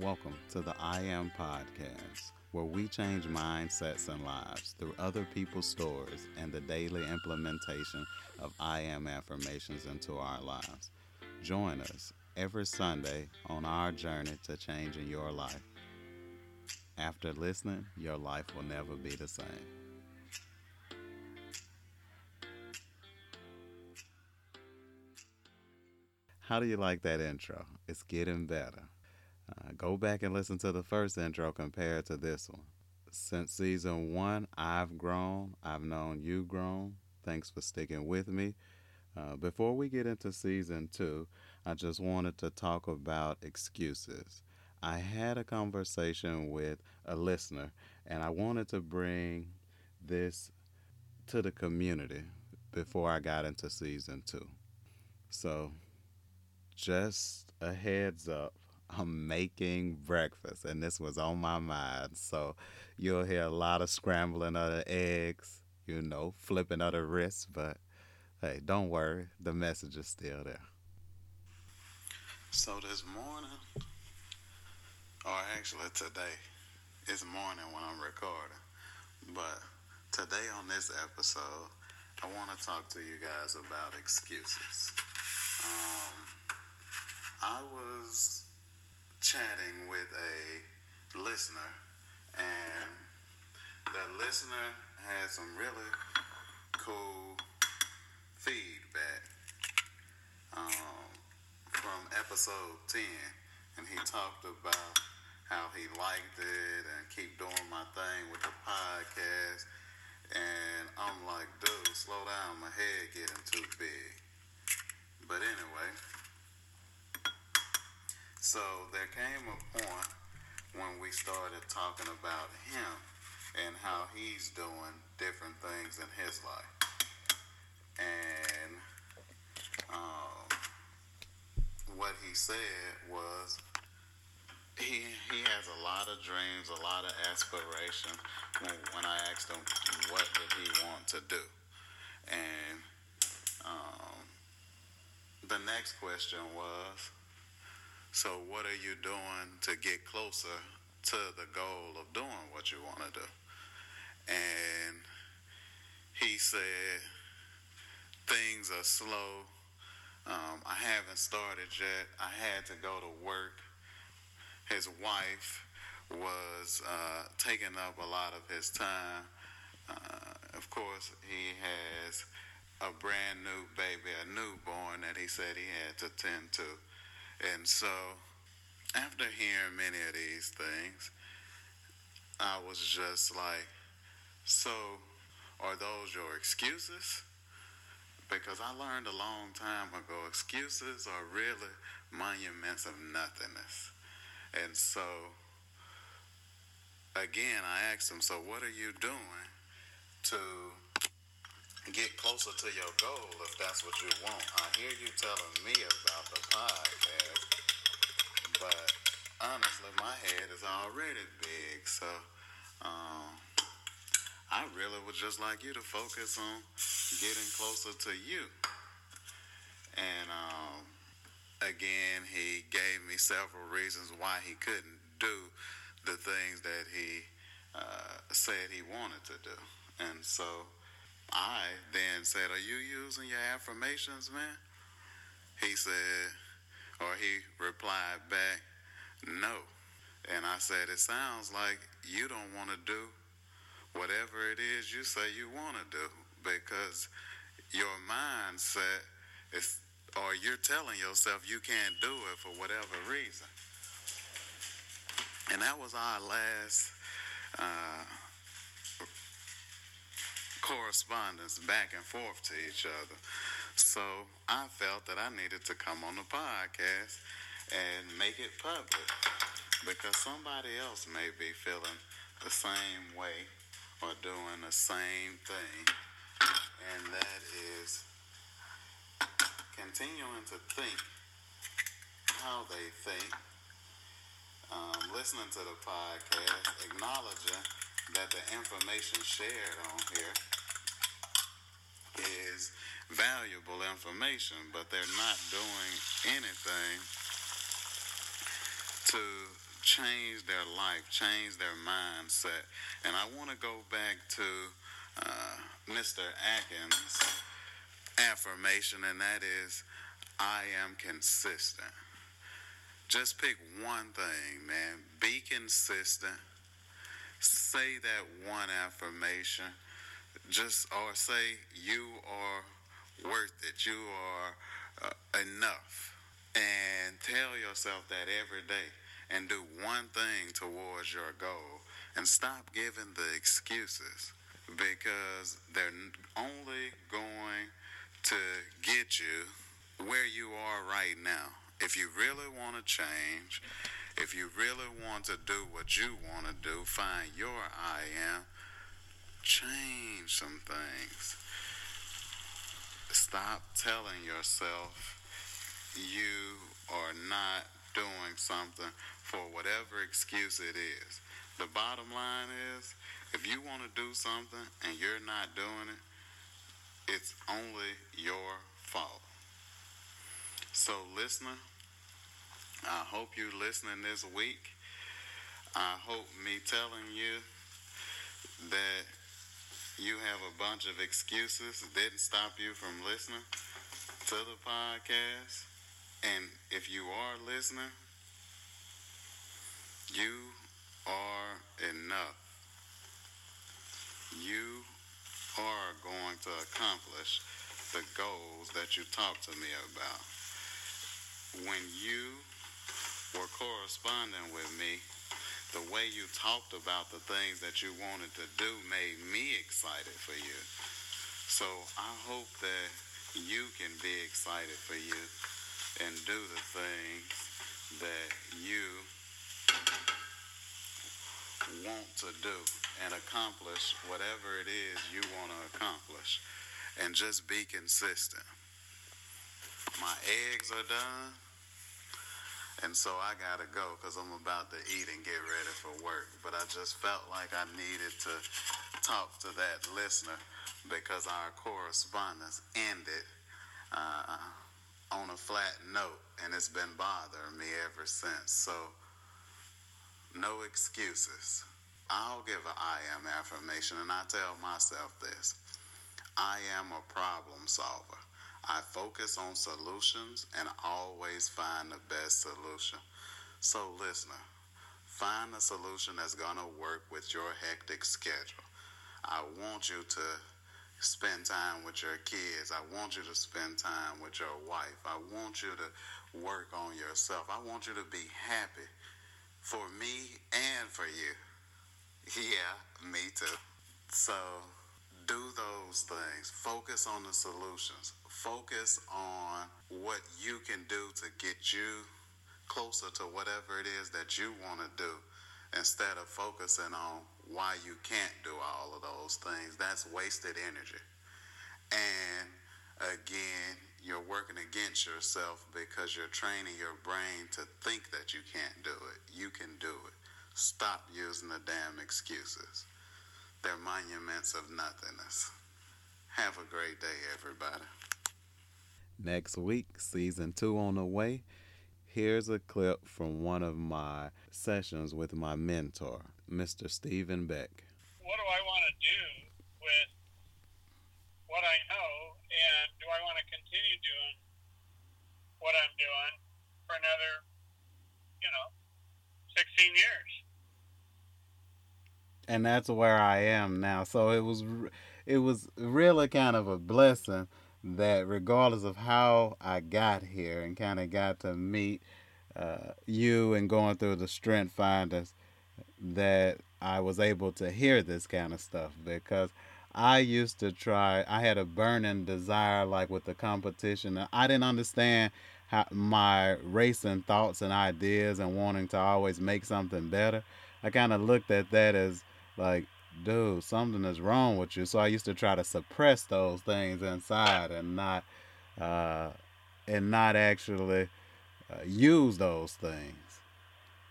Welcome to the I Am Podcast, where we change mindsets and lives through other people's stories and the daily implementation of I Am affirmations into our lives. Join us every Sunday on our journey to changing your life. After listening, your life will never be the same. How do you like that intro? It's getting better. Uh, go back and listen to the first intro compared to this one. Since season one, I've grown. I've known you grown. Thanks for sticking with me. Uh, before we get into season two, I just wanted to talk about excuses. I had a conversation with a listener, and I wanted to bring this to the community before I got into season two. So, just a heads up I'm making breakfast, and this was on my mind. So you'll hear a lot of scrambling of the eggs, you know, flipping of the wrists, but hey, don't worry, the message is still there. So this morning, or actually today, it's morning when I'm recording, but today on this episode, I want to talk to you guys about excuses. Um, I was chatting with a listener, and that listener had some really cool feedback um, from episode 10. And he talked about how he liked it and keep doing my thing with the podcast. And I'm like, dude, slow down, my head getting too big. But anyway, so there came a point when we started talking about him and how he's doing different things in his life. And um, what he said was he he has a lot of dreams, a lot of aspirations. When, when I asked him what did he want to do, and um, the next question was, so, what are you doing to get closer to the goal of doing what you want to do? And he said, things are slow. Um, I haven't started yet. I had to go to work. His wife was uh, taking up a lot of his time. Uh, of course, he has a brand new baby, a newborn that he said he had to tend to. And so, after hearing many of these things, I was just like, so are those your excuses? Because I learned a long time ago, excuses are really monuments of nothingness. And so, again, I asked him, so what are you doing to get closer to your goal if that's what you want. I hear you telling me about the podcast, but honestly, my head is already big, so um, I really would just like you to focus on getting closer to you. And um, again, he gave me several reasons why he couldn't do the things that he uh, said he wanted to do. And so I then said, Are you using your affirmations, man? He said, or he replied back, No. And I said, It sounds like you don't want to do whatever it is you say you want to do because your mindset is, or you're telling yourself you can't do it for whatever reason. And that was our last. Uh, correspondence back and forth to each other. So I felt that I needed to come on the podcast and make it public because somebody else may be feeling the same way or doing the same thing, and that is continuing to think how they think, um, listening to the podcast, acknowledging that the information shared on here is valuable information, but they're not doing anything to change their life, change their mindset. And I want to go back to uh, Mr. Atkins' affirmation, and that is, I am consistent. Just pick one thing, man. Be consistent. Say that one affirmation. Just, or say, you are worth it. You are uh, enough. And tell yourself that every day. And do one thing towards your goal. And stop giving the excuses because they're only going to get you where you are right now. If you really want to change, if you really want to do what you want to do, find your I am, change some things. Stop telling yourself you are not doing something for whatever excuse it is. The bottom line is if you want to do something and you're not doing it, it's only your fault. So, listener, I hope you're listening this week. I hope me telling you that you have a bunch of excuses didn't stop you from listening to the podcast. And if you are a listener, you are enough. You are going to accomplish the goals that you talked to me about when you were corresponding with me, the way you talked about the things that you wanted to do made me excited for you. So I hope that you can be excited for you and do the things that you want to do and accomplish whatever it is you want to accomplish and just be consistent. My eggs are done. And so I got to go because I'm about to eat and get ready for work. But I just felt like I needed to talk to that listener because our correspondence ended uh, on a flat note. And it's been bothering me ever since. So, no excuses. I'll give an I am affirmation and I tell myself this I am a problem solver. I focus on solutions and always find the best solution. So, listener, find a solution that's going to work with your hectic schedule. I want you to spend time with your kids. I want you to spend time with your wife. I want you to work on yourself. I want you to be happy for me and for you. Yeah, me too. So, do those things. Focus on the solutions. Focus on what you can do to get you closer to whatever it is that you want to do instead of focusing on why you can't do all of those things. That's wasted energy. And again, you're working against yourself because you're training your brain to think that you can't do it. You can do it. Stop using the damn excuses. They're monuments of nothingness. Have a great day, everybody. Next week, season two on the way. Here's a clip from one of my sessions with my mentor, Mr. Stephen Beck. What do I want to do with what I know, and do I want to continue doing what I'm doing for another, you know, 16 years? And that's where I am now. So it was it was really kind of a blessing that regardless of how I got here and kind of got to meet uh, you and going through the strength finders that I was able to hear this kind of stuff because I used to try I had a burning desire like with the competition I didn't understand how my racing thoughts and ideas and wanting to always make something better I kind of looked at that as like dude something is wrong with you. So i used to try to suppress those things inside and not uh, and not actually uh, use those things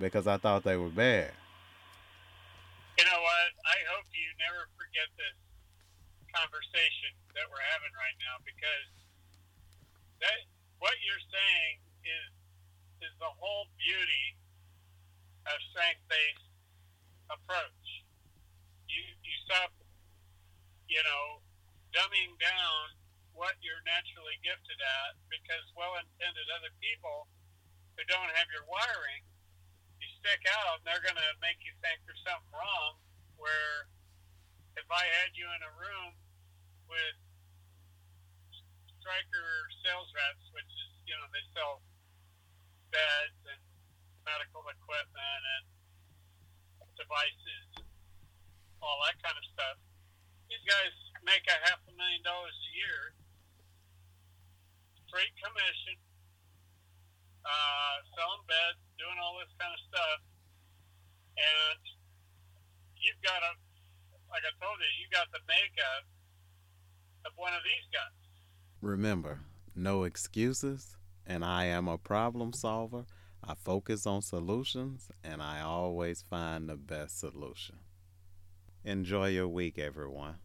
because i thought they were bad. You know what? I hope you never forget this conversation that we're having right now because that what you're saying is is the whole beauty a strength based approach. You you stop, you know, dumbing down what you're naturally gifted at because well intended other people who don't have your wiring, you stick out and they're gonna make you think there's something wrong where if I had you in a room with Stryker sales reps, which is, you know, they sell beds and medical equipment and devices, all that kind of stuff. These guys make a half a million dollars a year, straight commission, uh, selling beds, doing all this kind of stuff, and you've got a, like I told you, you got the makeup of one of these guys. Remember, no excuses, and I am a problem solver. I focus on solutions, and I always find the best solution. Enjoy your week, everyone.